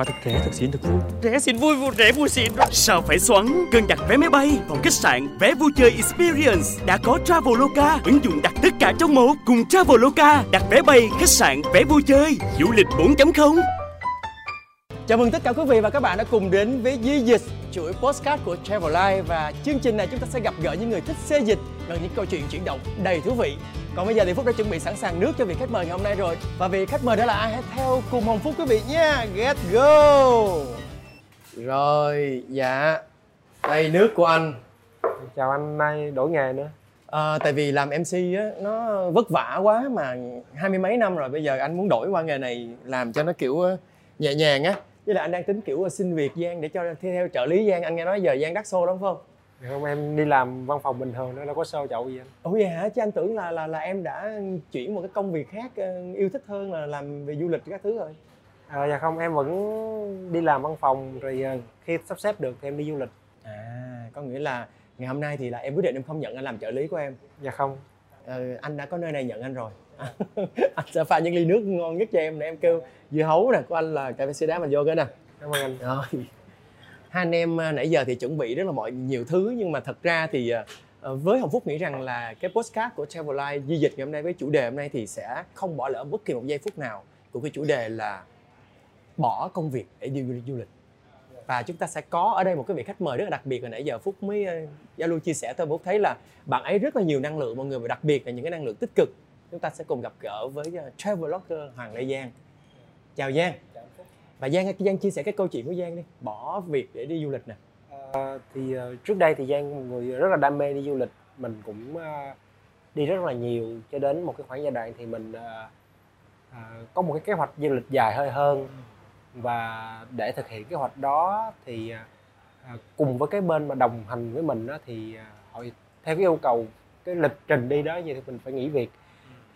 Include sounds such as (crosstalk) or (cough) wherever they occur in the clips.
Có thật rẻ, thật xịn, thật vui. Rẻ xịn vui, vui rẻ vui xịn Sao phải xoắn? Cần đặt vé máy bay, phòng khách sạn, vé vui chơi Experience Đã có Traveloka, ứng dụng đặt tất cả trong một Cùng Traveloka, đặt vé bay, khách sạn, vé vui chơi Du lịch 4.0 Chào mừng tất cả quý vị và các bạn đã cùng đến với Di Dịch, chuỗi postcard của Travel Life và chương trình này chúng ta sẽ gặp gỡ những người thích xê dịch và những câu chuyện chuyển động đầy thú vị. Còn bây giờ thì Phúc đã chuẩn bị sẵn sàng nước cho vị khách mời ngày hôm nay rồi và vị khách mời đó là ai hãy theo cùng Hồng Phúc quý vị nha. Get go. Rồi, dạ. Đây nước của anh. chào anh nay đổi nghề nữa À, tại vì làm MC á nó vất vả quá mà hai mươi mấy năm rồi bây giờ anh muốn đổi qua nghề này làm cho nó kiểu ờ, nhẹ nhàng á với lại anh đang tính kiểu xin việc Giang để cho theo trợ lý Giang anh nghe nói giờ Giang đắt xô lắm phải không? Không em đi làm văn phòng bình thường nó đâu có sâu chậu gì anh Ủa vậy hả? Chứ anh tưởng là là là em đã chuyển một cái công việc khác ờ, yêu thích hơn là làm về du lịch các thứ rồi. à, dạ không em vẫn đi làm văn phòng rồi ờ, khi sắp xếp được thì em đi du lịch À, có nghĩa là ngày hôm nay thì là em quyết định em không nhận anh làm trợ lý của em. dạ không Ờ, anh đã có nơi này nhận anh rồi. (laughs) anh sẽ pha những ly nước ngon nhất cho em để em kêu dưa hấu nè, của anh là cà phê sữa đá mình vô cái nè. cảm ơn anh Rồi. Hai anh em à, nãy giờ thì chuẩn bị rất là mọi nhiều thứ nhưng mà thật ra thì à, ờ, với Hồng Phúc nghĩ rằng là cái postcard của Travel Life di dịch ngày hôm nay với chủ đề hôm nay thì sẽ không bỏ lỡ bất kỳ một giây phút nào của cái chủ đề là bỏ công việc để đi du lịch và chúng ta sẽ có ở đây một cái vị khách mời rất là đặc biệt hồi nãy giờ Phúc mới giao lưu chia sẻ tôi Phúc thấy là bạn ấy rất là nhiều năng lượng mọi người và đặc biệt là những cái năng lượng tích cực chúng ta sẽ cùng gặp gỡ với ờ, travelogger Hoàng Lê Giang. Chào Giang. Và Giang Giang chia sẻ cái câu chuyện của Giang đi. Bỏ việc để đi du lịch nè. Ờ, thì ờ, trước đây thì Giang một người rất là đam mê đi du lịch. Mình cũng ờ, đi rất là nhiều cho đến một cái khoảng giai đoạn thì mình ờ, ờ, có một cái kế hoạch du lịch dài hơi hơn. Và để thực hiện kế hoạch đó thì ờ, cùng với cái bên mà đồng hành với mình đó thì họ theo cái yêu cầu cái lịch trình đi đó vậy thì mình phải nghỉ việc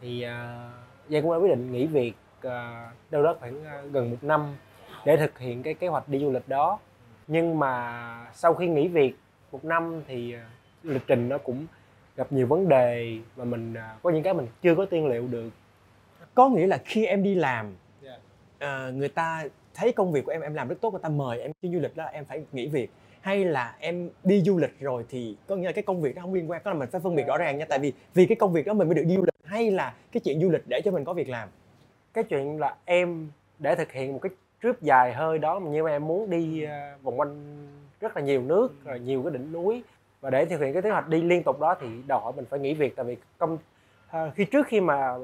thì ờ, Giang cũng đã quyết định nghỉ việc ờ, đâu đó khoảng ờ, gần một năm để thực hiện cái kế hoạch đi du lịch đó. Nhưng mà sau khi nghỉ việc một năm thì ờ, lịch trình nó cũng gặp nhiều vấn đề và mình ờ, có những cái mình chưa có tiên liệu được. Có nghĩa là khi em đi làm ờ, người ta thấy công việc của em em làm rất tốt người ta mời em đi du lịch đó em phải nghỉ việc hay là em đi du lịch rồi thì có nghĩa là cái công việc đó không liên quan có là mình phải phân biệt rõ ràng nha. Tại vì vì cái công việc đó mình mới được đi du lịch hay là cái chuyện du lịch để cho mình có việc làm? Cái chuyện là em để thực hiện một cái trip dài hơi đó mà em muốn đi ờ, vòng quanh rất là nhiều nước rồi nhiều cái đỉnh núi. Và để thực hiện cái kế hoạch đi liên tục đó thì đòi hỏi mình phải nghỉ việc. Tại vì công ờ, khi trước khi mà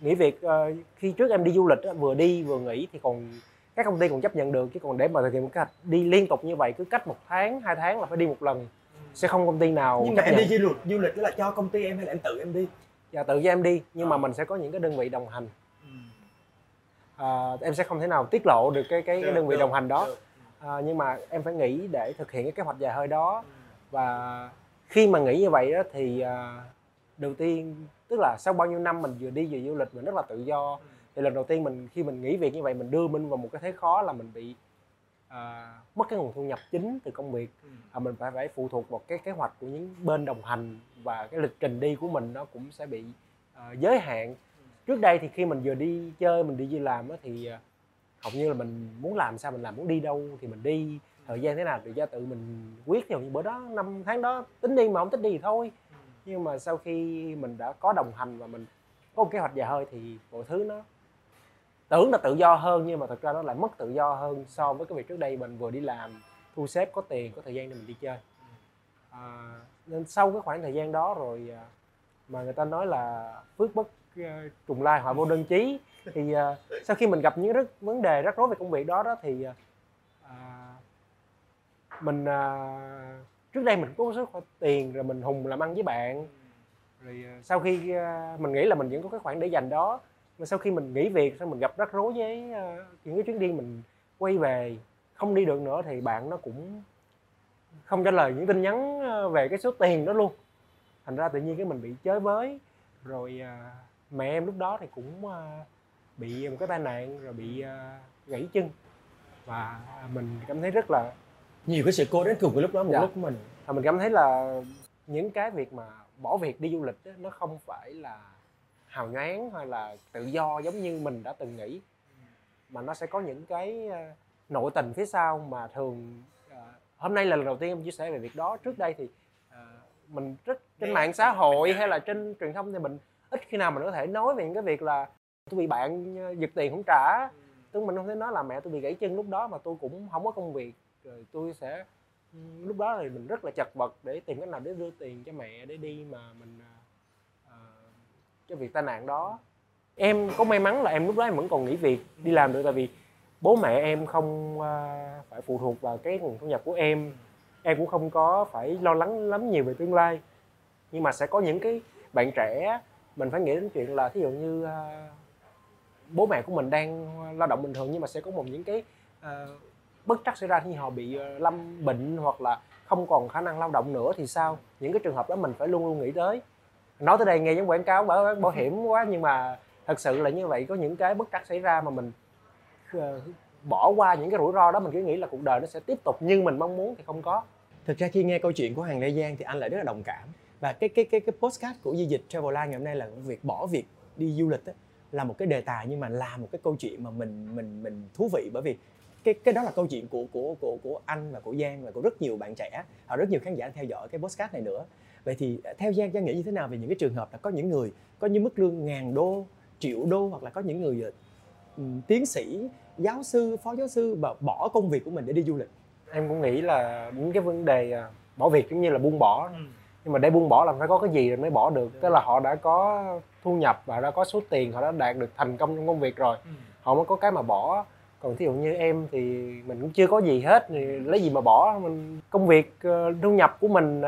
nghỉ việc ờ, khi trước em đi du lịch á, vừa đi vừa nghỉ thì còn các công ty còn chấp nhận được chứ còn để mà thực hiện một kế hoạch đi liên tục như vậy cứ cách một tháng hai tháng là phải đi một lần. Sẽ không công ty nào nhưng mà em nhận. đi du lịch du lịch đó là cho công ty em hay là em tự em đi? Và tự do em đi nhưng mà mình sẽ có những cái đơn vị đồng hành. À, em sẽ không thể nào tiết lộ được cái cái, cái đơn vị đồng hành đó. à, nhưng mà em phải nghĩ để thực hiện cái kế hoạch dài hơi đó. Và khi mà nghĩ như vậy đó thì à, đầu tiên tức là sau bao nhiêu năm mình vừa đi vừa du lịch mình rất là tự do thì lần đầu tiên mình khi mình nghỉ việc như vậy mình đưa mình vào một cái thế khó là mình bị à, mất cái nguồn thu nhập chính từ công việc. À, mình phải phải phụ thuộc vào cái kế hoạch của những bên đồng hành và cái lịch trình đi của mình nó cũng sẽ bị à, giới hạn. Trước đây thì khi mình vừa đi chơi mình đi đi làm á, thì à, hầu như là mình muốn làm sao mình làm muốn đi đâu thì mình đi. Thời gian thế nào tự do tự mình quyết dụ như bữa đó năm tháng đó tính đi mà không thích đi thì thôi. Nhưng mà sau khi mình đã có đồng hành và mình có một kế hoạch dài hơi thì mọi thứ nó tưởng là tự do hơn nhưng mà thật ra nó lại mất tự do hơn so với cái việc trước đây mình vừa đi làm thu xếp có tiền có thời gian để mình đi chơi. À, nên sau cái khoảng thời gian đó rồi à, mà người ta nói là phước bất ờ, trùng lai họa vô đơn chí thì ờ, sau khi mình gặp những rất vấn đề rắc rối về công việc đó đó thì à, mình à, trước đây mình có rất là tiền rồi mình hùng làm ăn với bạn. Rồi ờ, sau khi ờ, mình nghĩ là mình vẫn có cái khoản để dành đó mà sau khi mình nghỉ việc xong mình gặp rắc rối với ờ, những cái chuyến đi mình quay về không đi được nữa thì bạn nó cũng không trả lời những tin nhắn ờ, về cái số tiền đó luôn. Thành ra tự nhiên cái mình bị chới với rồi à, mẹ em lúc đó thì cũng à, bị một cái tai nạn rồi bị à, gãy chân. Và mình cảm thấy rất là nhiều cái sự cô đến cùng cái lúc đó một Dạ. lúc mình. Và mình cảm thấy là những cái việc mà bỏ việc đi du lịch á, nó không phải là hào nhoáng hay là tự do giống như mình đã từng nghĩ. Mà nó sẽ có những cái ờ, nội tình phía sau mà thường uh, hôm nay là lần đầu tiên em chia sẻ về việc đó. Trước đây thì uh, mình rất trên mạng xã hội hay là trên truyền thông thì mình ít khi nào mình có thể nói về những cái việc là tôi bị bạn giật tiền không trả. Tức mình không thể nói là mẹ tôi bị gãy chân lúc đó mà tôi cũng không có công việc. Rồi tôi sẽ lúc đó thì mình rất là chật vật để tìm cách nào để đưa tiền cho mẹ để đi mà mình cho việc tai nạn đó. Em có may mắn là em lúc đó em vẫn còn nghỉ việc đi làm được tại vì bố mẹ em không à, phải phụ thuộc vào cái nguồn thu nhập của em. Em cũng không có phải lo lắng lắm nhiều về tương lai. Nhưng mà sẽ có những cái bạn trẻ mình phải nghĩ đến chuyện là thí dụ như uh, bố mẹ của mình đang lao động bình thường nhưng mà sẽ có một những cái uh, bất trắc xảy ra khi họ bị uh, lâm bệnh hoặc là không còn khả năng lao động nữa thì sao? Những cái trường hợp đó mình phải luôn luôn nghĩ tới nói tới đây nghe những quảng cáo bảo bảo hiểm quá nhưng mà thật sự là như vậy có những cái bất trắc xảy ra mà mình ờ, bỏ qua những cái rủi ro đó mình cứ nghĩ là cuộc đời nó sẽ tiếp tục như mình mong muốn thì không có. Thực ra khi nghe câu chuyện của hàng lê giang thì anh lại rất là đồng cảm. Và cái cái cái cái postcard của di dịch Travelline ngày hôm nay là việc bỏ việc đi du lịch ấy, là một cái đề tài nhưng mà là một cái câu chuyện mà mình mình mình thú vị. Bởi vì cái cái đó là câu chuyện của của của của anh và của Giang và của rất nhiều bạn trẻ. Và rất nhiều khán giả theo dõi cái postcard này nữa vậy thì theo Giang Giang nghĩ như thế nào về những cái trường hợp là có những người có những mức lương ngàn đô triệu đô hoặc là có những người uh, tiến sĩ giáo sư phó giáo sư và bỏ công việc của mình để đi du lịch? Em cũng nghĩ là những cái vấn đề bỏ việc giống như là buông bỏ. Ừ. Nhưng mà để buông bỏ là phải có cái gì rồi mới bỏ được. Tức là họ đã có thu nhập và đã có số tiền họ đã đạt được thành công trong công việc rồi. Ừ. họ mới có cái mà bỏ. Còn thí dụ như em thì mình cũng chưa có gì hết thì lấy gì mà bỏ? Mình công việc ờ, thu nhập của mình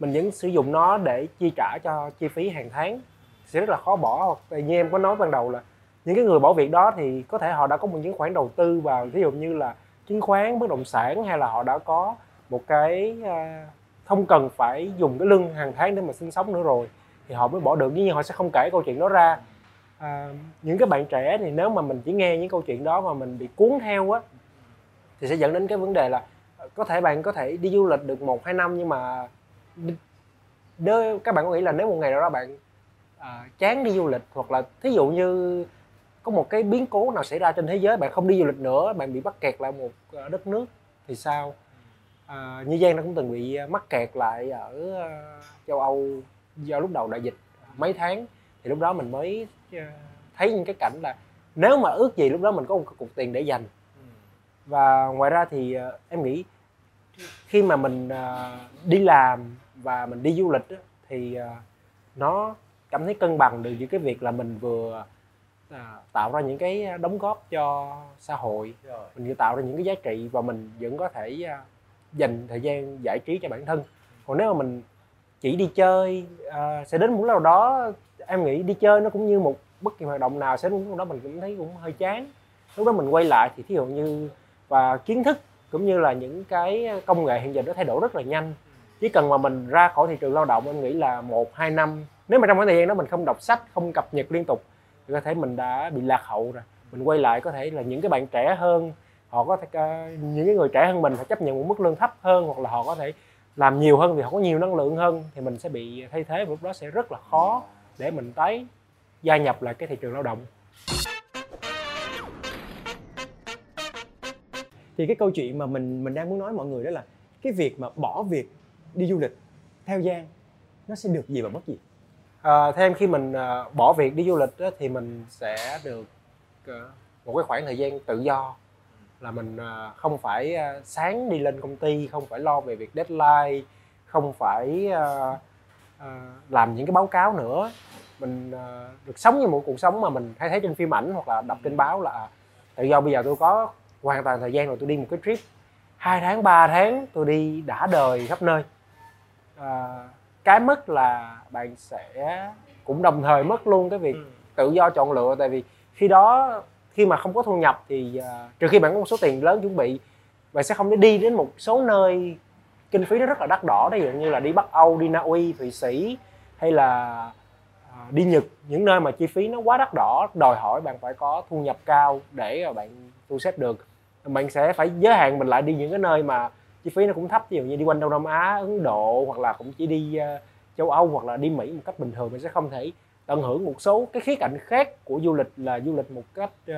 mình vẫn sử dụng nó để chi trả cho chi phí hàng tháng. Sẽ rất là khó bỏ. Hoặc như em có nói ban đầu là những cái người bỏ việc đó thì có thể họ đã có một những khoản đầu tư vào ví dụ như là chứng khoán bất động sản hay là họ đã có một cái uh, không cần phải dùng cái lương hàng tháng để mà sinh sống nữa rồi thì họ mới bỏ được. Nhưng họ sẽ không kể câu chuyện đó ra. À, những cái bạn trẻ thì nếu mà mình chỉ nghe những câu chuyện đó mà mình bị cuốn theo á thì sẽ dẫn đến cái vấn đề là có thể bạn có thể đi du lịch được một hai năm nhưng mà đơ, các bạn có nghĩ là nếu một ngày nào đó bạn à, chán đi du lịch hoặc là thí dụ như có một cái biến cố nào xảy ra trên thế giới bạn không đi du lịch nữa bạn bị mắc kẹt lại một ờ, đất nước thì sao? À, như giang nó cũng từng bị mắc kẹt lại ở ờ, châu âu do lúc đầu đại dịch mấy tháng thì lúc đó mình mới ờ, thấy những cái cảnh là nếu mà ước gì lúc đó mình có một cục tiền để dành. Và ngoài ra thì em nghĩ khi mà mình đi làm và mình đi du lịch thì nó cảm thấy cân bằng được giữa cái việc là mình vừa tạo ra những cái đóng góp cho xã hội mình vừa tạo ra những cái giá trị và mình vẫn có thể dành thời gian giải trí cho bản thân. Còn nếu mà mình chỉ đi chơi uh, sẽ đến một lúc nào đó em nghĩ đi chơi nó cũng như một bất kỳ hoạt động nào sẽ đến lúc đó mình cũng thấy cũng hơi chán. Lúc đó mình quay lại thì thí dụ như và kiến thức cũng như là những cái công nghệ hiện giờ nó thay đổi rất là nhanh chỉ cần mà mình ra khỏi thị trường lao động em nghĩ là một, hai năm, nếu mà trong khoảng thời gian đó mình không đọc sách, không cập nhật liên tục, thì có thể mình đã bị lạc hậu rồi. Mình quay lại có thể là những cái bạn trẻ hơn, họ có thể ờ, những cái người trẻ hơn mình phải chấp nhận một mức lương thấp hơn, hoặc là họ có thể làm nhiều hơn vì họ có nhiều năng lượng hơn, thì mình sẽ bị thay thế và lúc đó sẽ rất là khó để mình tái gia nhập lại cái thị trường lao động. Thì cái câu chuyện mà mình mình đang muốn nói mọi người đó là cái việc mà bỏ việc đi du lịch theo Giang nó sẽ được gì và mất gì? À, theo em khi mình uh, bỏ việc đi du lịch đó, thì mình sẽ được uh, một cái khoảng thời gian tự do. Là mình à, không phải à, sáng đi lên công ty không phải lo về việc deadline không phải à, à làm những cái báo cáo nữa. Mình được sống như một cuộc sống mà mình hay thấy trên phim ảnh hoặc là đọc trên báo là tự do bây giờ tôi có hoàn toàn thời gian rồi tôi đi một cái trip. Hai tháng ba tháng tôi đi đã đời khắp nơi à, cái mất là bạn sẽ cũng đồng thời mất luôn cái việc ừ. tự do chọn lựa. Tại vì khi đó khi mà không có thu nhập thì uh, trừ khi bạn có một số tiền lớn chuẩn bị bạn sẽ không đi đến một số nơi kinh phí nó rất là đắt đỏ. Ví dụ như là đi Bắc Âu, đi Na Uy, Thụy Sĩ hay là uh, đi Nhật. Những nơi mà chi phí nó quá đắt đỏ đòi hỏi bạn phải có thu nhập cao để bạn thu xếp được. Bạn sẽ phải giới hạn mình lại đi những cái nơi mà chi phí nó cũng thấp ví dụ như đi quanh Đông Nam Á, Ấn Độ hoặc là cũng chỉ đi uh, châu Âu hoặc là đi Mỹ một cách bình thường mình sẽ không thể tận hưởng một số cái khía cạnh khác của du lịch là du lịch một cách uh,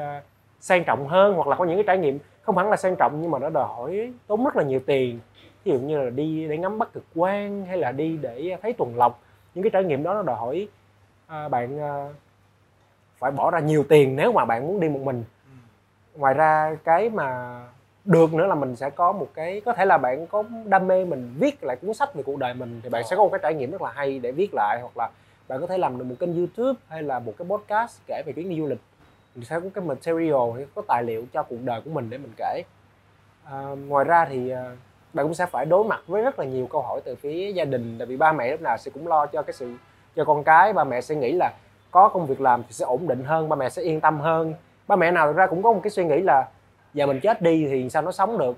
sang trọng hơn hoặc là có những cái trải nghiệm không hẳn là sang trọng nhưng mà nó đòi hỏi tốn rất là nhiều tiền. Ví dụ như là đi để ngắm bắc cực quang hay là đi để thấy tuần lộc những cái trải nghiệm đó nó đòi hỏi à, bạn à, phải bỏ ra nhiều tiền nếu mà bạn muốn đi một mình. Ngoài ra cái mà được nữa là mình sẽ có một cái có thể là bạn có đam mê mình viết lại cuốn sách về cuộc đời mình thì bạn sẽ có một cái trải nghiệm rất là hay để viết lại hoặc là bạn có thể làm được một kênh youtube hay là một cái podcast kể về chuyến đi du lịch. Mình sẽ có cái material hay có tài liệu cho cuộc đời của mình để mình kể. À, ngoài ra thì à, bạn cũng sẽ phải đối mặt với rất là nhiều câu hỏi từ phía gia đình tại vì ba mẹ lúc nào sẽ cũng lo cho cái sự cho con cái. Ba mẹ sẽ nghĩ là có công việc làm thì sẽ ổn định hơn ba mẹ sẽ yên tâm hơn. Ba mẹ nào thực ra cũng có một cái suy nghĩ là giờ mình chết đi thì sao nó sống được?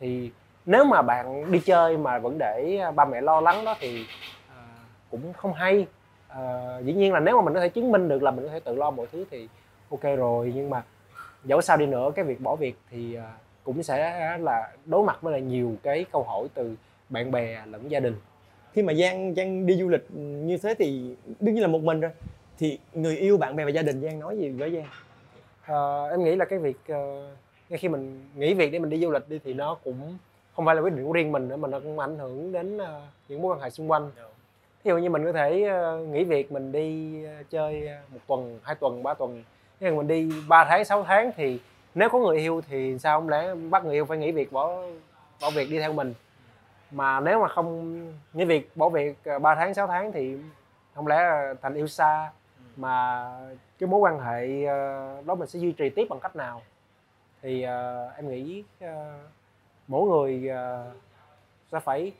Thì nếu mà bạn đi chơi mà vẫn để ba mẹ lo lắng đó thì à, cũng không hay. À, dĩ nhiên là nếu mà mình có thể chứng minh được là mình có thể tự lo mọi thứ thì ok rồi. Nhưng mà dẫu sao đi nữa cái việc bỏ việc thì à, cũng sẽ là đối mặt với lại nhiều cái câu hỏi từ bạn bè lẫn gia đình. Khi mà giang giang đi du lịch như thế thì đương nhiên là một mình rồi. Thì người yêu bạn bè và gia đình giang nói gì với giang? À, em nghĩ là cái việc uh, ngay khi mình nghỉ việc để mình đi du lịch đi thì nó cũng không phải là quyết định của riêng mình nữa mà nó cũng ảnh hưởng đến uh, những mối quan hệ xung quanh. Ví dụ như mình có thể uh, nghỉ việc mình đi uh, chơi một tuần hai tuần ba tuần. Nhưng mình đi 3 tháng 6 tháng thì nếu có người yêu thì sao? Không lẽ bắt người yêu phải nghỉ việc bỏ bỏ việc đi theo mình? Mà nếu mà không nghỉ việc bỏ việc 3 tháng 6 tháng thì không lẽ thành yêu xa? Mà cái mối quan hệ đó mình sẽ duy trì tiếp bằng cách nào thì uh, em nghĩ uh, mỗi người uh, sẽ phải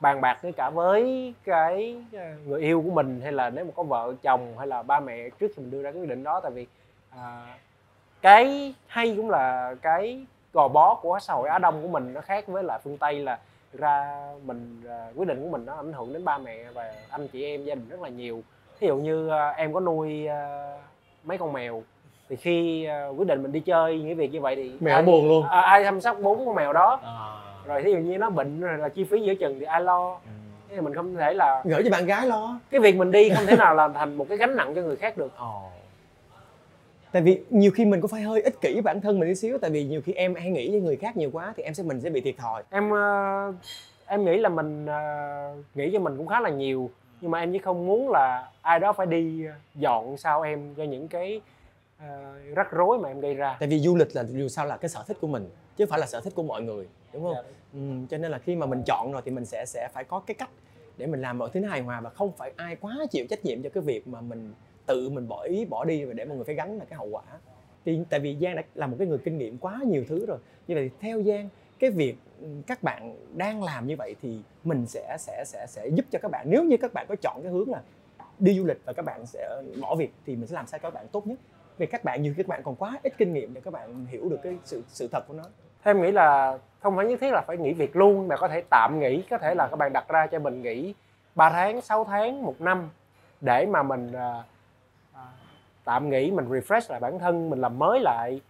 bàn bạc với cả với cái người yêu của mình hay là nếu mà có vợ chồng hay là ba mẹ trước khi mình đưa ra cái quyết định đó. Tại vì à, cái hay cũng là cái gò bó của xã hội Á Đông của mình nó khác với lại phương Tây là thực ra mình à, quyết định của mình nó ảnh hưởng đến ba mẹ và anh chị em gia đình rất là nhiều. Ví dụ như à, em có nuôi à, mấy con mèo thì khi uh, quyết định mình đi chơi những việc như vậy thì mèo ai, buồn luôn à, ai chăm sóc bốn con mèo đó à. rồi thí dụ như nó bệnh rồi là chi phí giữa chừng thì ai lo ừ. thế mình không thể là gửi cho bạn gái lo cái việc mình đi không thể nào làm thành một cái gánh nặng cho người khác được Ồ. tại vì nhiều khi mình cũng phải hơi ích kỷ với bản thân mình tí xíu tại vì nhiều khi em hay nghĩ với người khác nhiều quá thì em sẽ mình sẽ bị thiệt thòi em uh, em nghĩ là mình uh, nghĩ cho mình cũng khá là nhiều nhưng mà em chỉ không muốn là ai đó phải đi dọn sau em cho những cái uh, rắc rối mà em gây ra. Tại vì du lịch là dù sao là cái sở thích của mình chứ không phải là sở thích của mọi người đúng không. Dạ. ừ, cho nên là khi mà mình chọn rồi thì mình sẽ sẽ phải có cái cách để mình làm mọi thứ nó hài hòa và không phải ai quá chịu trách nhiệm cho cái việc mà mình tự mình bỏ ý bỏ đi và để mọi người phải gánh là cái hậu quả. Thì tại vì giang đã là một cái người kinh nghiệm quá nhiều thứ rồi. Như vậy theo giang cái việc ừ, các bạn đang làm như vậy thì mình sẽ sẽ sẽ sẽ giúp cho các bạn. Nếu như các bạn có chọn cái hướng là đi du lịch và các bạn sẽ bỏ việc thì mình sẽ làm sao các bạn tốt nhất vì các bạn như các bạn còn quá ít kinh nghiệm để các bạn hiểu được cái sự sự thật của nó. Theo em nghĩ là không phải nhất thiết là phải nghỉ việc luôn mà có thể tạm nghỉ có thể là các bạn đặt ra cho mình nghỉ 3 tháng 6 tháng một năm để mà mình uh, tạm nghỉ mình refresh lại bản thân mình làm mới lại.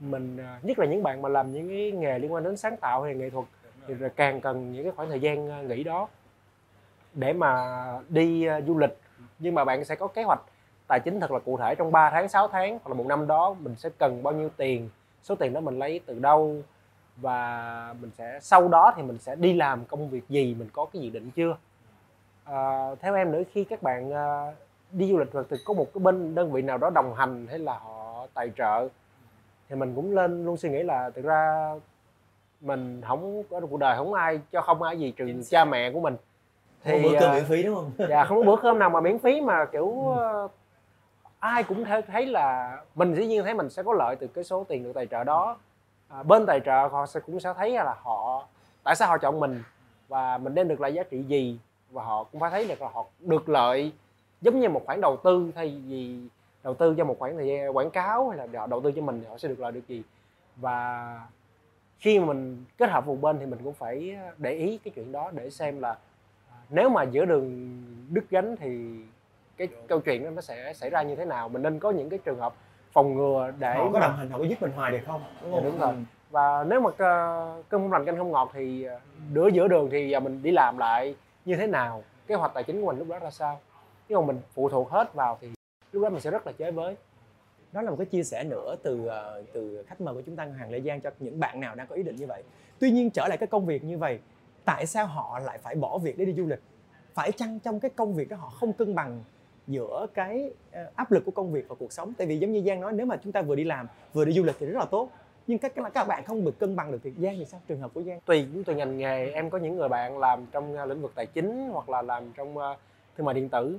Mình uh, nhất là những bạn mà làm những cái nghề liên quan đến sáng tạo hay nghệ thuật thì càng cần những cái khoảng thời gian nghỉ đó để mà đi uh, du lịch. Nhưng mà bạn sẽ có kế hoạch tài chính thật là cụ thể trong 3 tháng 6 tháng hoặc là một năm đó mình sẽ cần bao nhiêu tiền số tiền đó mình lấy từ đâu và mình sẽ sau đó thì mình sẽ đi làm công việc gì mình có cái dự định chưa? À, theo em nữa khi các bạn uh, đi du lịch thì có một cái bên đơn vị nào đó đồng hành hay là họ tài trợ thì mình cũng lên luôn suy nghĩ là thực ra mình không có cuộc đời không ai cho không ai gì trừ cha mẹ của mình. Thì không bữa cơm miễn phí đúng không? dạ không có bữa cơm nào mà miễn phí mà kiểu ừ ai cũng thấy là mình dĩ nhiên thấy mình sẽ có lợi từ cái số tiền được tài trợ đó. À, bên tài trợ họ sẽ cũng sẽ thấy là họ tại sao họ chọn mình và mình đem được lại giá trị gì và họ cũng phải thấy được là họ được lợi giống như một khoản đầu tư thay vì đầu tư cho một khoản thời gian quảng cáo hay là họ đầu tư cho mình thì họ sẽ được lợi được gì. Và khi mà mình kết hợp vùng bên thì mình cũng phải để ý cái chuyện đó để xem là à, nếu mà giữa đường đứt gánh thì cái câu chuyện đó nó sẽ xảy ra như thế nào mình nên có những cái trường hợp phòng ngừa để họ có đồng hành họ có giúp mình hoài được không? Đúng, không? Dạ, đúng rồi. Ừ. và nếu mà cơm không lành canh không ngọt thì đứa giữa đường thì giờ mình đi làm lại như thế nào? Kế hoạch tài chính của mình lúc đó ra sao? Nếu mà mình phụ thuộc hết vào thì lúc đó mình sẽ rất là chế với đó là một cái chia sẻ nữa từ uh, từ khách mời của chúng ta ngân hàng Lê Giang cho những bạn nào đang có ý định như vậy. Tuy nhiên trở lại cái công việc như vậy tại sao họ lại phải bỏ việc để đi du lịch? Phải chăng trong cái công việc đó họ không cân bằng giữa cái uh, áp lực của công việc và cuộc sống. Tại vì giống như Giang nói nếu mà chúng ta vừa đi làm vừa đi du lịch thì rất là tốt. Nhưng các các bạn không được cân bằng được thì Giang thì sao? Trường hợp của Giang? Tùy cũng tùy ngành nghề. Em có những người bạn làm trong uh, lĩnh vực tài chính hoặc là làm trong uh, thương mại điện tử.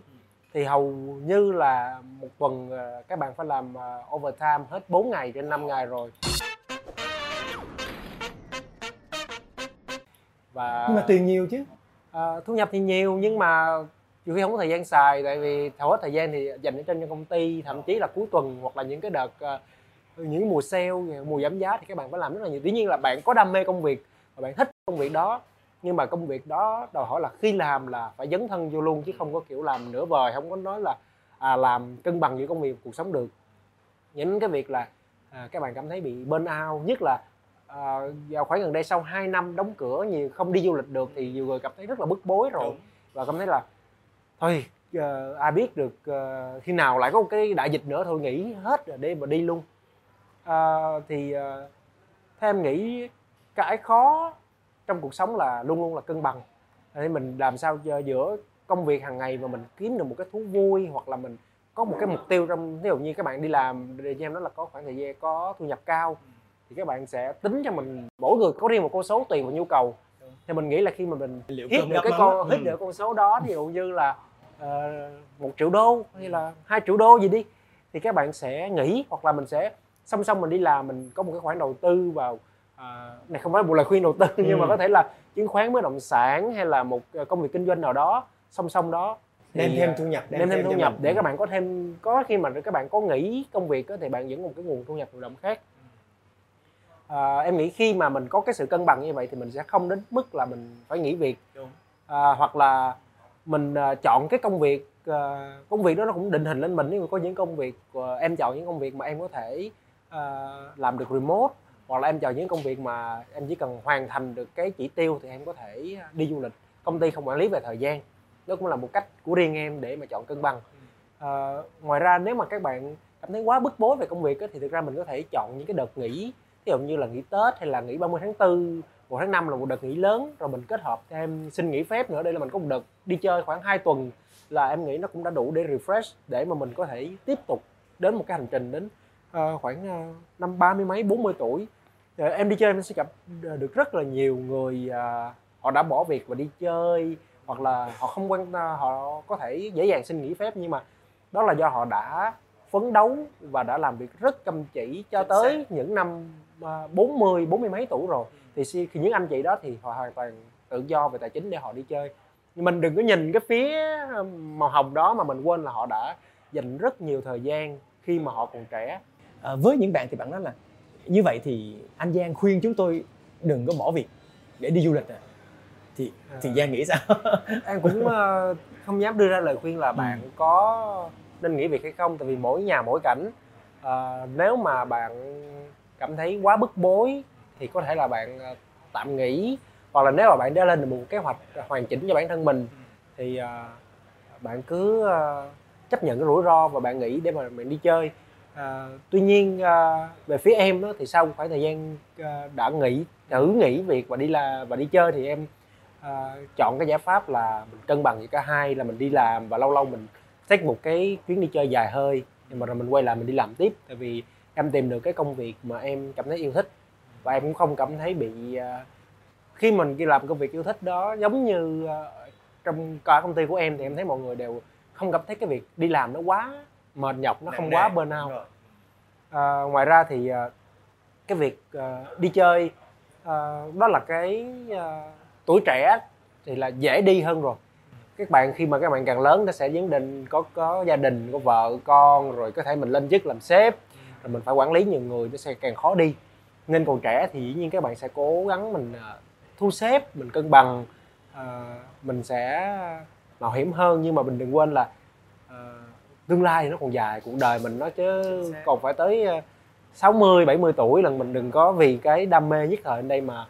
Thì hầu như là một tuần các bạn phải làm overtime hết 4 ngày trên 5 ngày rồi. Và nhưng mà tiền nhiều chứ? À, thu nhập thì nhiều nhưng mà nhiều khi không có thời gian xài tại vì hầu hết thời gian thì dành ở trên công ty thậm chí là cuối tuần hoặc là những cái đợt uh, những mùa sale mùa giảm giá thì các bạn phải làm rất là nhiều. Tuy nhiên là bạn có đam mê công việc và bạn thích công việc đó nhưng mà công việc đó đòi hỏi là khi làm là phải dấn thân vô luôn chứ không có kiểu làm nửa vời không có nói là à, làm cân bằng giữa công việc cuộc sống được. Những cái việc là à, các bạn cảm thấy bị burn out nhất là à, vào khoảng gần đây sau 2 năm đóng cửa nhiều không đi du lịch được thì nhiều người cảm thấy rất là bức bối rồi và cảm thấy là thôi uh, ai biết được uh, khi nào lại có một cái đại dịch nữa thôi nghỉ hết rồi để mà đi luôn. Uh, thì uh, theo em nghĩ cái khó trong cuộc sống là luôn luôn là cân bằng. Để mình làm sao giữa công việc hàng ngày mà mình kiếm được một cái thú vui hoặc là mình có một cái mục tiêu trong ví dụ như các bạn đi làm để em đó là có khoảng thời gian có thu nhập cao thì các bạn sẽ tính cho mình mỗi người có riêng một con số tùy vào nhu cầu. Thì mình nghĩ là khi mà mình Liệu hit được cái con hit ừ. được con số đó ví dụ như là một triệu đô hay là hai triệu đô gì đi thì các bạn sẽ nghỉ hoặc là mình sẽ song song mình đi làm mình có một cái khoản đầu tư vào à, này không phải một lời khuyên đầu tư ừ. nhưng mà có thể là chứng khoán bất động sản hay là một ờ, công việc kinh doanh nào đó song song đó. Đem thêm thu nhập đem, đem thêm thu nhập để các bạn có thêm có khi mà các bạn có nghỉ công việc đó, thì bạn vẫn một cái nguồn thu nhập thụ động khác. À, em nghĩ khi mà mình có cái sự cân bằng như vậy thì mình sẽ không đến mức là mình phải nghỉ việc. À, hoặc là mình uh, chọn cái công việc uh, công việc đó nó cũng định hình lên mình. Nếu mà có những công việc uh, em chọn những công việc mà em có thể uh, làm được remote hoặc là em chọn những công việc mà em chỉ cần hoàn thành được cái chỉ tiêu thì em có thể đi du lịch. Công ty không quản lý về thời gian. Đó cũng là một cách của riêng em để mà chọn cân bằng. À, ngoài ra nếu mà các bạn cảm thấy quá bức bối về công việc á, thì thực ra mình có thể chọn những cái đợt nghỉ. Ví dụ như là nghỉ tết hay là nghỉ 30 tháng 4 một tháng 5 là một đợt nghỉ lớn rồi mình kết hợp thêm xin nghỉ phép nữa. Đây là mình có một đợt đi chơi khoảng 2 tuần là em nghĩ nó cũng đã đủ để refresh để mà mình có thể tiếp tục đến một cái hành trình đến uh, khoảng uh, năm ba mươi mấy 40 tuổi. Uh, em đi chơi em sẽ gặp được rất là nhiều người uh, họ đã bỏ việc và đi chơi hoặc là họ không quan họ có thể dễ dàng xin nghỉ phép nhưng mà đó là do họ đã phấn đấu và đã làm việc rất chăm chỉ cho tới những năm 40 bốn mươi mấy tuổi rồi thì khi những anh chị đó thì họ hoàn toàn tự do về tài chính để họ đi chơi nhưng mình đừng có nhìn cái phía màu hồng đó mà mình quên là họ đã dành rất nhiều thời gian khi mà họ còn trẻ à, với những bạn thì bạn nói là như vậy thì anh Giang khuyên chúng tôi đừng có bỏ việc để đi du lịch à thì thì à. Giang nghĩ sao (laughs) em cũng uh, không dám đưa ra lời khuyên là ừ. bạn ừ. có nên nghỉ việc hay không tại vì mỗi nhà mỗi cảnh uh, nếu mà bạn cảm thấy quá bức bối thì có thể là bạn ờ, tạm nghỉ hoặc là nếu mà bạn đã lên được một kế hoạch hoàn chỉnh cho bản thân mình thì uh, bạn cứ uh, chấp nhận cái rủi ro và bạn nghỉ để mà bạn đi chơi. À, tuy nhiên à, về phía em đó, thì sau khoảng thời gian à, đã nghỉ thử nghỉ việc và đi là và đi chơi thì em à, chọn cái giải pháp là mình cân bằng giữa cả hai là mình đi làm và lâu lâu mình take một cái chuyến đi chơi dài hơi. Nhưng mà rồi mình quay lại mình đi làm tiếp. Tại vì em tìm được cái công việc mà em cảm thấy yêu thích. Và em cũng không cảm thấy bị à, khi mình đi làm công việc yêu thích đó giống như à, trong cả công ty của em thì em thấy mọi người đều không cảm thấy cái việc đi làm nó quá mệt nhọc nó không quá burnout. à, ngoài ra thì à, cái việc đi chơi đó là cái tuổi trẻ thì là dễ đi hơn rồi. Các bạn khi mà các bạn càng lớn nó sẽ vấn định có có gia đình có vợ con rồi có thể mình lên chức làm sếp rồi mình phải quản lý nhiều người nó sẽ càng khó đi. Nên còn trẻ thì dĩ nhiên các bạn sẽ cố gắng mình uh, thu xếp mình cân bằng uh, mình sẽ mạo hiểm hơn. Nhưng mà mình đừng quên là uh, tương lai thì nó còn dài cuộc đời mình nó chứ còn phải tới 60 70 tuổi lần mình đừng có vì cái đam mê nhất thời ở đây mà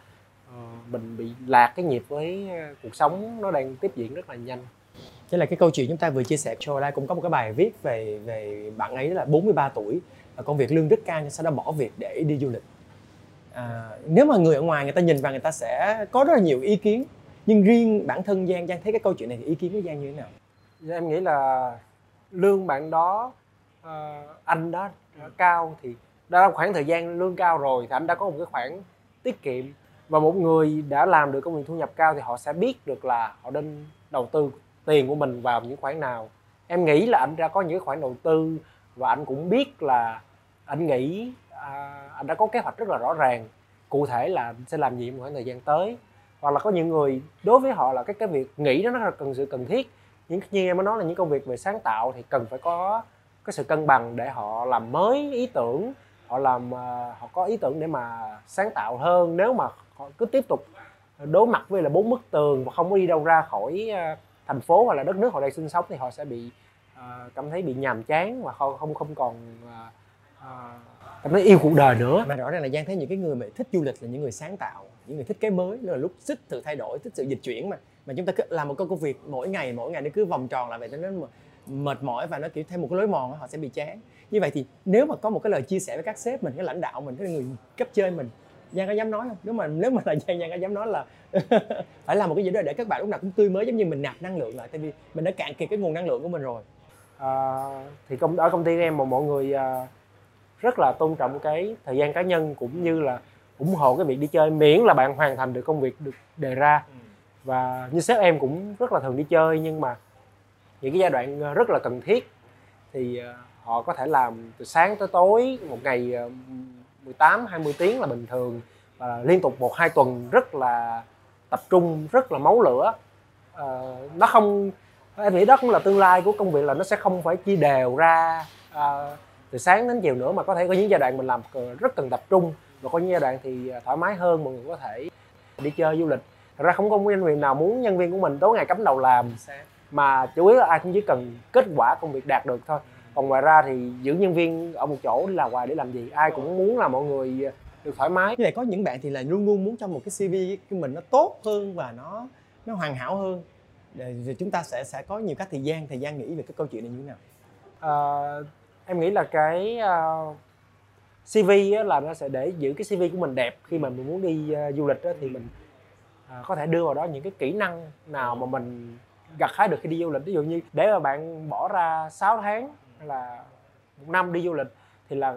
mình bị lạc cái nhịp với ờ, cuộc sống nó đang tiếp diễn rất là nhanh. Thế là cái câu chuyện chúng ta vừa chia sẻ cho đây cũng có một cái bài viết về về bạn ấy là 43 tuổi công việc lương rất cao nhưng sau đó bỏ việc để đi du lịch. À, nếu mà người ở ngoài người ta nhìn vào người ta sẽ có rất là nhiều ý kiến. Nhưng riêng bản thân giang giang thấy cái câu chuyện này thì ý kiến của giang như thế nào? Dạ, em nghĩ là lương bạn đó ờ, anh đó cao thì đã là khoảng thời gian lương cao rồi thì anh đã có một cái khoản tiết kiệm. Và một người đã làm được công việc thu nhập cao thì họ sẽ biết được là họ nên đầu tư tiền của mình vào những khoản nào. Em nghĩ là anh đã có những khoản đầu tư và anh cũng biết là anh nghĩ à, anh đã có kế hoạch rất là rõ ràng. Cụ thể là anh sẽ làm gì trong khoảng thời gian tới. Hoặc là có những người đối với họ là cái cái việc nghĩ đó nó là cần sự cần thiết. Những như em mới nói là những công việc về sáng tạo thì cần phải có cái sự cân bằng để họ làm mới ý tưởng. Họ làm à, họ có ý tưởng để mà sáng tạo hơn. Nếu mà họ cứ tiếp tục đối mặt với là bốn bức tường và không có đi đâu ra khỏi à, thành phố hoặc là đất nước họ đang sinh sống thì họ sẽ bị À, cảm thấy bị nhàm chán và không không không còn uh, cảm thấy yêu cuộc đời nữa mà rõ ràng là giang thấy những cái người mà thích du lịch là những người sáng tạo những người thích cái mới là lúc thích sự thay đổi thích sự dịch chuyển mà mà chúng ta cứ làm một công việc mỗi ngày mỗi ngày nó cứ vòng tròn là vậy cho nên mệt mỏi và nó kiểu thêm một cái lối mòn họ sẽ bị chán như vậy thì nếu mà có một cái lời chia sẻ với các sếp mình cái lãnh đạo mình cái người cấp trên mình Giang có dám nói không? Nếu mà nếu mà là Giang Giang có dám nói là (laughs) phải làm một cái gì đó để các bạn lúc nào cũng tươi mới giống như mình nạp năng lượng lại tại vì mình đã cạn kiệt cái nguồn năng lượng của mình rồi. À, thì công ở công ty em mà mọi người à, rất là tôn trọng cái thời gian cá nhân cũng như là ủng hộ cái việc đi chơi miễn là bạn hoàn thành được công việc được đề ra. Ừ. và như sếp em cũng rất là thường đi chơi nhưng mà những cái giai đoạn ờ, rất là cần thiết thì họ có thể làm từ sáng tới tối một ngày 18 ờ, 20 tiếng là bình thường. Và liên tục một hai tuần rất là tập trung rất là máu lửa. À, nó không em nghĩ đó cũng là tương lai của công việc là nó sẽ không phải chia đều ra à, từ sáng đến chiều nữa mà có thể có những giai đoạn mình làm rất cần tập trung và có những giai đoạn thì thoải mái hơn mọi người có thể đi chơi du lịch. Thật ra không có nhân viên nào muốn nhân viên của mình tối ngày cắm đầu làm mà chủ yếu là ai cũng chỉ cần kết quả công việc đạt được thôi. Còn ngoài ra thì giữ nhân viên ở một chỗ là hoài để làm gì ai cũng muốn là mọi người được thoải mái. Như vậy có những bạn thì là luôn luôn muốn trong một cái cv của mình nó tốt hơn và nó nó hoàn hảo hơn Ờ, để chúng ta sẽ sẽ có nhiều cách thời gian thời gian nghĩ về cái câu chuyện này như thế nào? À, em nghĩ là cái ờ, uh, CV á, là nó sẽ để giữ cái CV của mình đẹp khi mà mình muốn đi uh, du lịch á, thì mình uh, có thể đưa vào đó những cái kỹ năng nào mà mình gặt hái được khi đi du lịch. Ví dụ như để mà bạn bỏ ra 6 tháng hay là một năm đi du lịch thì là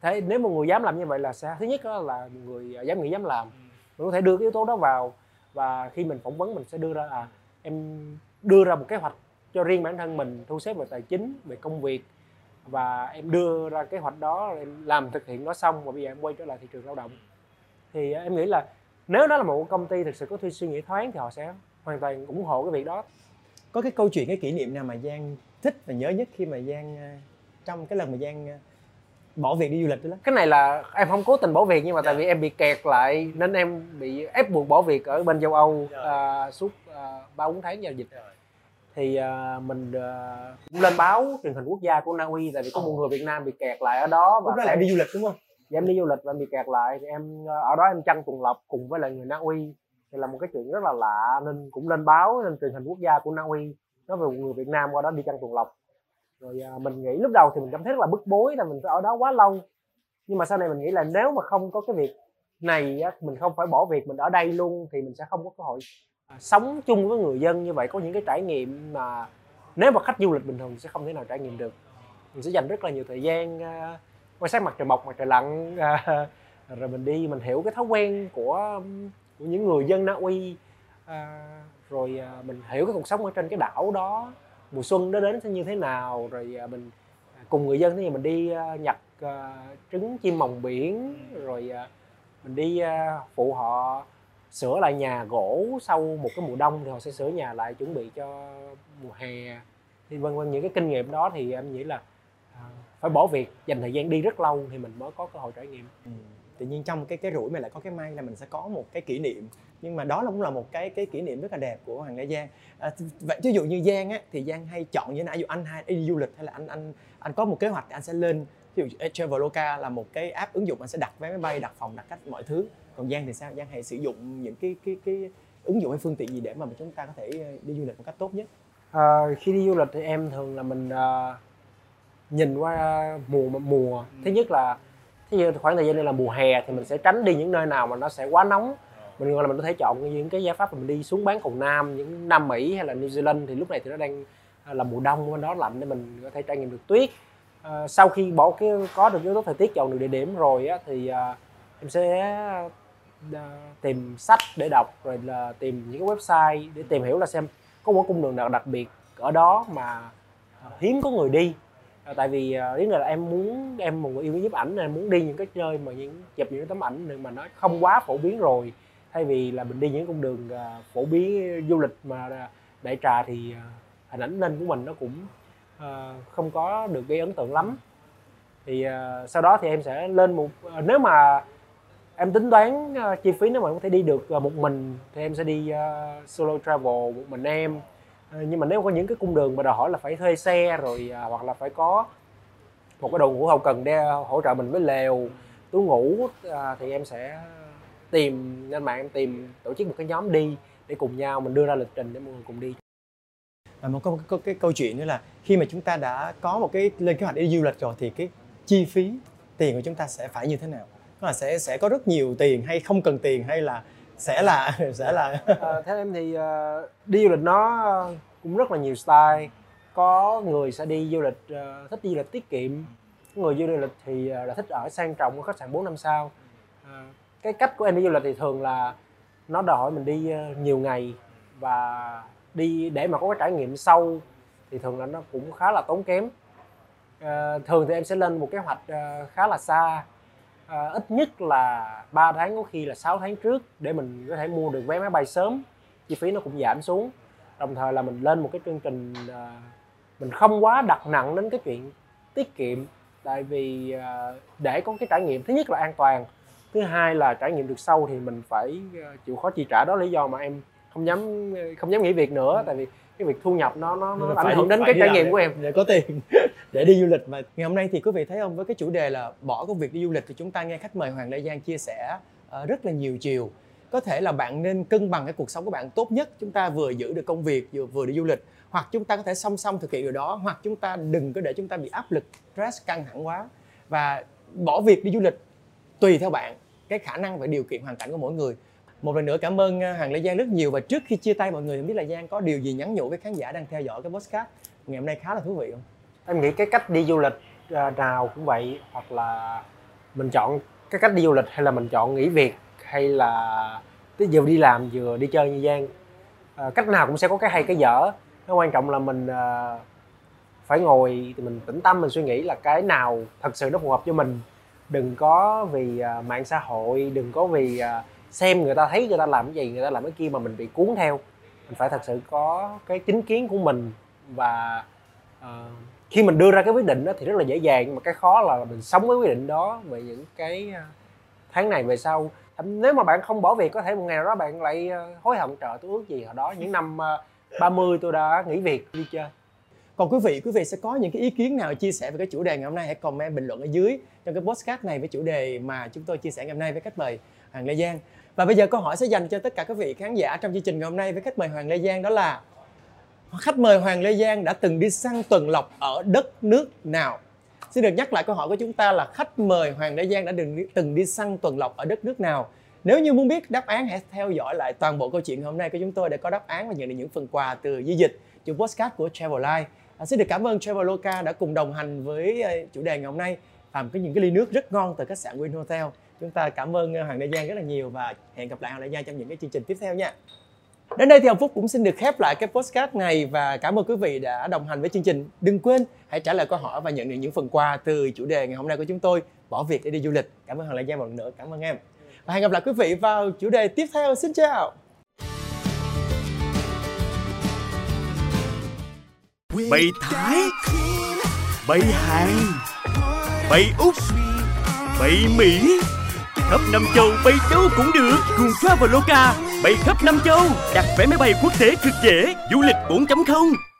thế nếu một người dám làm như vậy là sẽ thứ nhất là người dám nghĩ dám làm. Mình có thể đưa cái yếu tố đó vào và khi mình phỏng vấn mình sẽ đưa ra à em đưa ra một kế hoạch cho riêng bản thân mình, thu xếp về tài chính, về công việc, và em đưa ra kế hoạch đó, em làm thực hiện nó xong, và bây giờ em quay trở lại thị trường lao động. Thì à, em nghĩ là nếu đó là một công ty thực sự có suy nghĩ thoáng thì họ sẽ hoàn toàn ủng hộ cái việc đó. Có cái câu chuyện, cái kỷ niệm nào mà giang thích và nhớ nhất khi mà giang à, trong cái lần mà giang à, bỏ việc đi du lịch đó cái này là em không cố tình bỏ việc nhưng mà tại dạ. vì em bị kẹt lại nên em bị ép buộc bỏ việc ở bên châu âu uh, suốt ba uh, bốn tháng giao dịch. Dạ. thì uh, mình uh, cũng lên báo truyền hình quốc gia của Na Uy tại vì có một người Việt Nam bị kẹt lại ở đó và lúc đó đi du lịch đúng không? Dạ, em đi du lịch và em bị kẹt lại. Thì em ở đó em chăn tuần lộc cùng với lại người Na Uy. Thì là một cái chuyện rất là lạ nên cũng lên báo lên truyền hình quốc gia của Na Uy. Nói về một người Việt Nam qua đó đi chăn tuần lộc rồi à, mình nghĩ lúc đầu thì mình cảm thấy rất là bức bối là mình phải ở đó quá lâu. Nhưng mà sau này mình nghĩ là nếu mà không có cái việc này á, mình không phải bỏ việc mình ở đây luôn thì mình sẽ không có cơ hội à, sống chung với người dân. Như vậy có những cái trải nghiệm mà nếu mà khách du lịch bình thường sẽ không thể nào trải nghiệm được. Mình sẽ dành rất là nhiều thời gian uh, quan sát mặt trời mọc mặt trời lặn uh, (laughs) rồi mình đi mình hiểu cái thói quen của của những người dân Na Uy à, rồi à, mình hiểu cái cuộc sống ở trên cái đảo đó mùa xuân nó đến sẽ như thế nào? Rồi à, mình à, cùng người dân thì mình đi à, nhặt trứng chim mòng biển, rồi mình đi phụ họ sửa lại nhà gỗ sau một cái mùa đông thì họ sẽ sửa nhà lại chuẩn bị cho mùa hè. Thì vân vân, những cái kinh nghiệm đó thì em nghĩ là phải bỏ việc, dành thời gian đi rất lâu thì mình mới có cơ hội trải nghiệm. Ừ tự nhiên trong cái cái rủi mà lại có cái may là mình sẽ có một cái kỷ niệm. Nhưng mà đó cũng là một cái cái kỷ niệm rất là đẹp của hoàng gia giang. À, vậy ví dụ như giang á thì giang hay chọn như ví dụ anh hay đi du lịch hay là anh anh anh có một kế hoạch anh sẽ lên ví dụ Traveloka là một cái app ứng dụng anh sẽ đặt vé máy bay đặt phòng đặt cách mọi thứ. Còn giang thì sao? Giang hay sử dụng những cái cái cái ứng dụng hay phương tiện gì để mà chúng ta có thể đi du lịch một cách tốt nhất? À, khi đi du lịch thì em thường là mình uh, nhìn qua mùa mùa. Thứ nhất là thí dụ khoảng thời gian này là mùa hè thì mình sẽ tránh đi những nơi nào mà nó sẽ quá nóng. Mình gọi là mình có thể chọn những cái giải pháp mình đi xuống bán cầu nam những nam mỹ hay là new zealand thì lúc này thì nó đang à, là mùa đông bên đó lạnh để mình có thể trải nghiệm được tuyết. À, sau khi bỏ cái có được yếu tố thời tiết chọn được địa điểm rồi á, thì à, em sẽ à, tìm sách để đọc rồi là tìm những cái website để tìm hiểu là xem có một cung đường nào đặc biệt ở đó mà à, hiếm có người đi à, tại vì ờ, à, lý là em muốn em một người yêu nhiếp ảnh em muốn đi những cái nơi mà những chụp những tấm ảnh mà nó không quá phổ biến rồi. Thay vì là mình đi những con đường uh, phổ biến ờ, du lịch mà đại trà thì uh, hình ảnh lên của mình nó cũng uh, không có được gây ấn tượng lắm. Thì uh, sau đó thì em sẽ lên một uh, nếu mà em tính toán uh, chi phí nếu mà em có thể đi được uh, một mình thì em sẽ đi uh, solo travel một mình em. Ờ, nhưng mà nếu có những cái cung đường mà đòi hỏi là phải thuê xe rồi à, hoặc là phải có một cái đồ ngủ hậu cần để à, hỗ trợ mình với lều túi ngủ à, thì em sẽ tìm lên mạng em tìm tổ chức một cái nhóm đi để cùng nhau mình đưa ra lịch trình để mọi người cùng đi. Và một câu cái, cái câu chuyện nữa là khi mà chúng ta đã có một cái lên kế hoạch đi du lịch rồi thì cái chi phí tiền của chúng ta sẽ phải như thế nào? Tức là sẽ sẽ có rất nhiều tiền hay không cần tiền hay là sẽ là (laughs) sẽ là à, theo em thì uh, đi du lịch nó ờ, cũng rất là nhiều style. Có người sẽ đi du lịch uh, thích đi du lịch tiết kiệm. Người du lịch thì uh, là thích ở sang trọng ở khách sạn 4 năm sao. Cái cách của em đi du lịch thì thường là nó đòi hỏi mình đi nhiều ngày. Và đi để mà có cái trải nghiệm sâu thì thường là nó cũng khá là tốn kém. À, thường thì em sẽ lên một kế hoạch uh, khá là xa à, ít nhất là 3 tháng có khi là 6 tháng trước để mình có thể mua được vé máy bay sớm. Chi phí nó cũng giảm xuống. Đồng thời là mình lên một cái chương trình à, mình không quá đặt nặng đến cái chuyện tiết kiệm. Tại vì à, để có cái trải nghiệm thứ nhất là an toàn thứ hai là trải nghiệm được sâu thì mình phải à, chịu khó chi trả. Đó lý do mà em không dám không dám nghỉ việc nữa. Ừ. tại vì cái việc thu nhập nó nó, nó ảnh hưởng đến cái trải nghiệm của em. để có tiền (laughs) để đi du lịch. Mà ngày hôm nay thì quý vị thấy không? Với cái chủ đề là bỏ công việc đi du lịch thì chúng ta nghe khách mời Hoàng Lê Giang chia sẻ uh, rất là nhiều chiều. Có thể là bạn nên cân bằng cái cuộc sống của bạn tốt nhất chúng ta vừa giữ được công việc vừa vừa đi du lịch hoặc chúng ta có thể song song thực hiện điều đó hoặc chúng ta đừng có để chúng ta bị áp lực stress căng thẳng quá. Và bỏ việc đi du lịch tùy theo bạn cái khả năng và điều kiện hoàn cảnh của mỗi người một lần nữa cảm ơn à, hàng Lê Giang rất nhiều. Và trước khi chia tay mọi người không biết là Giang có điều gì nhắn nhủ với khán giả đang theo dõi cái podcast ngày hôm nay khá là thú vị không? Em nghĩ cái cách đi du lịch à, nào cũng vậy hoặc là mình chọn cái cách đi du lịch hay là mình chọn nghỉ việc hay là vừa đi làm vừa đi chơi như Giang à, cách nào cũng sẽ có cái hay cái dở. Nó quan trọng là mình à, phải ngồi thì mình tĩnh tâm mình suy nghĩ là cái nào thật sự nó phù hợp cho mình. Đừng có vì à, mạng xã hội đừng có vì à, xem người ta thấy người ta làm cái gì người ta làm cái kia mà mình bị cuốn theo. Mình phải thật sự có cái chính kiến của mình và uh, khi mình đưa ra cái quyết định đó thì rất là dễ dàng nhưng mà cái khó là mình sống với quyết định đó về những cái ờ, tháng này về sau. Nếu mà bạn không bỏ việc có thể một ngày nào đó bạn lại ờ, hối hận trợ tôi ước gì hồi đó những năm 30 tôi đã nghỉ việc đi chơi. Còn quý vị quý vị sẽ có những cái ý kiến nào chia sẻ về cái chủ đề ngày hôm nay? Hãy comment bình luận ở dưới trong cái podcast này với chủ đề mà chúng tôi chia sẻ ngày hôm nay với khách mời Hoàng Lê Giang và bây giờ câu hỏi sẽ dành cho tất cả các vị khán giả trong chương trình ngày hôm nay với khách mời Hoàng Lê Giang đó là khách mời Hoàng Lê Giang đã từng đi săn tuần lộc ở đất nước nào? Xin được nhắc lại câu hỏi của chúng ta là khách mời Hoàng Lê Giang đã từng đi săn tuần lộc ở đất nước nào? Nếu như muốn biết đáp án hãy theo dõi lại toàn bộ câu chuyện hôm nay của chúng tôi để có đáp án và nhận được những phần quà từ di dịch chủ podcast của Travel Life. À, xin được cảm ơn Traveloka đã cùng đồng hành với ờ, chủ đề ngày hôm nay. Làm cái những cái ly nước rất ngon từ khách sạn Win Hotel. Chúng ta cảm ơn ờ, Hoàng Đại Giang rất là nhiều và hẹn gặp lại Hoàng Đại Giang trong những cái chương trình tiếp theo nha. Đến đây thì Hồng Phúc cũng xin được khép lại cái postcard này và cảm ơn quý vị đã đồng hành với chương trình. Đừng quên hãy trả lời câu hỏi và nhận được những phần quà từ chủ đề ngày hôm nay của chúng tôi, bỏ việc để đi du lịch. Cảm ơn Hoàng Đại Giang một lần nữa. Cảm ơn em. Và hẹn gặp lại quý vị vào chủ đề tiếp theo. Xin chào. Bay Thái Bay Hàn Bay Úc Bay Mỹ Khắp năm châu bay châu cũng được. Cùng Traveloka Bay khắp năm châu, Đặt vé máy bay quốc tế cực dễ. Du lịch 4.0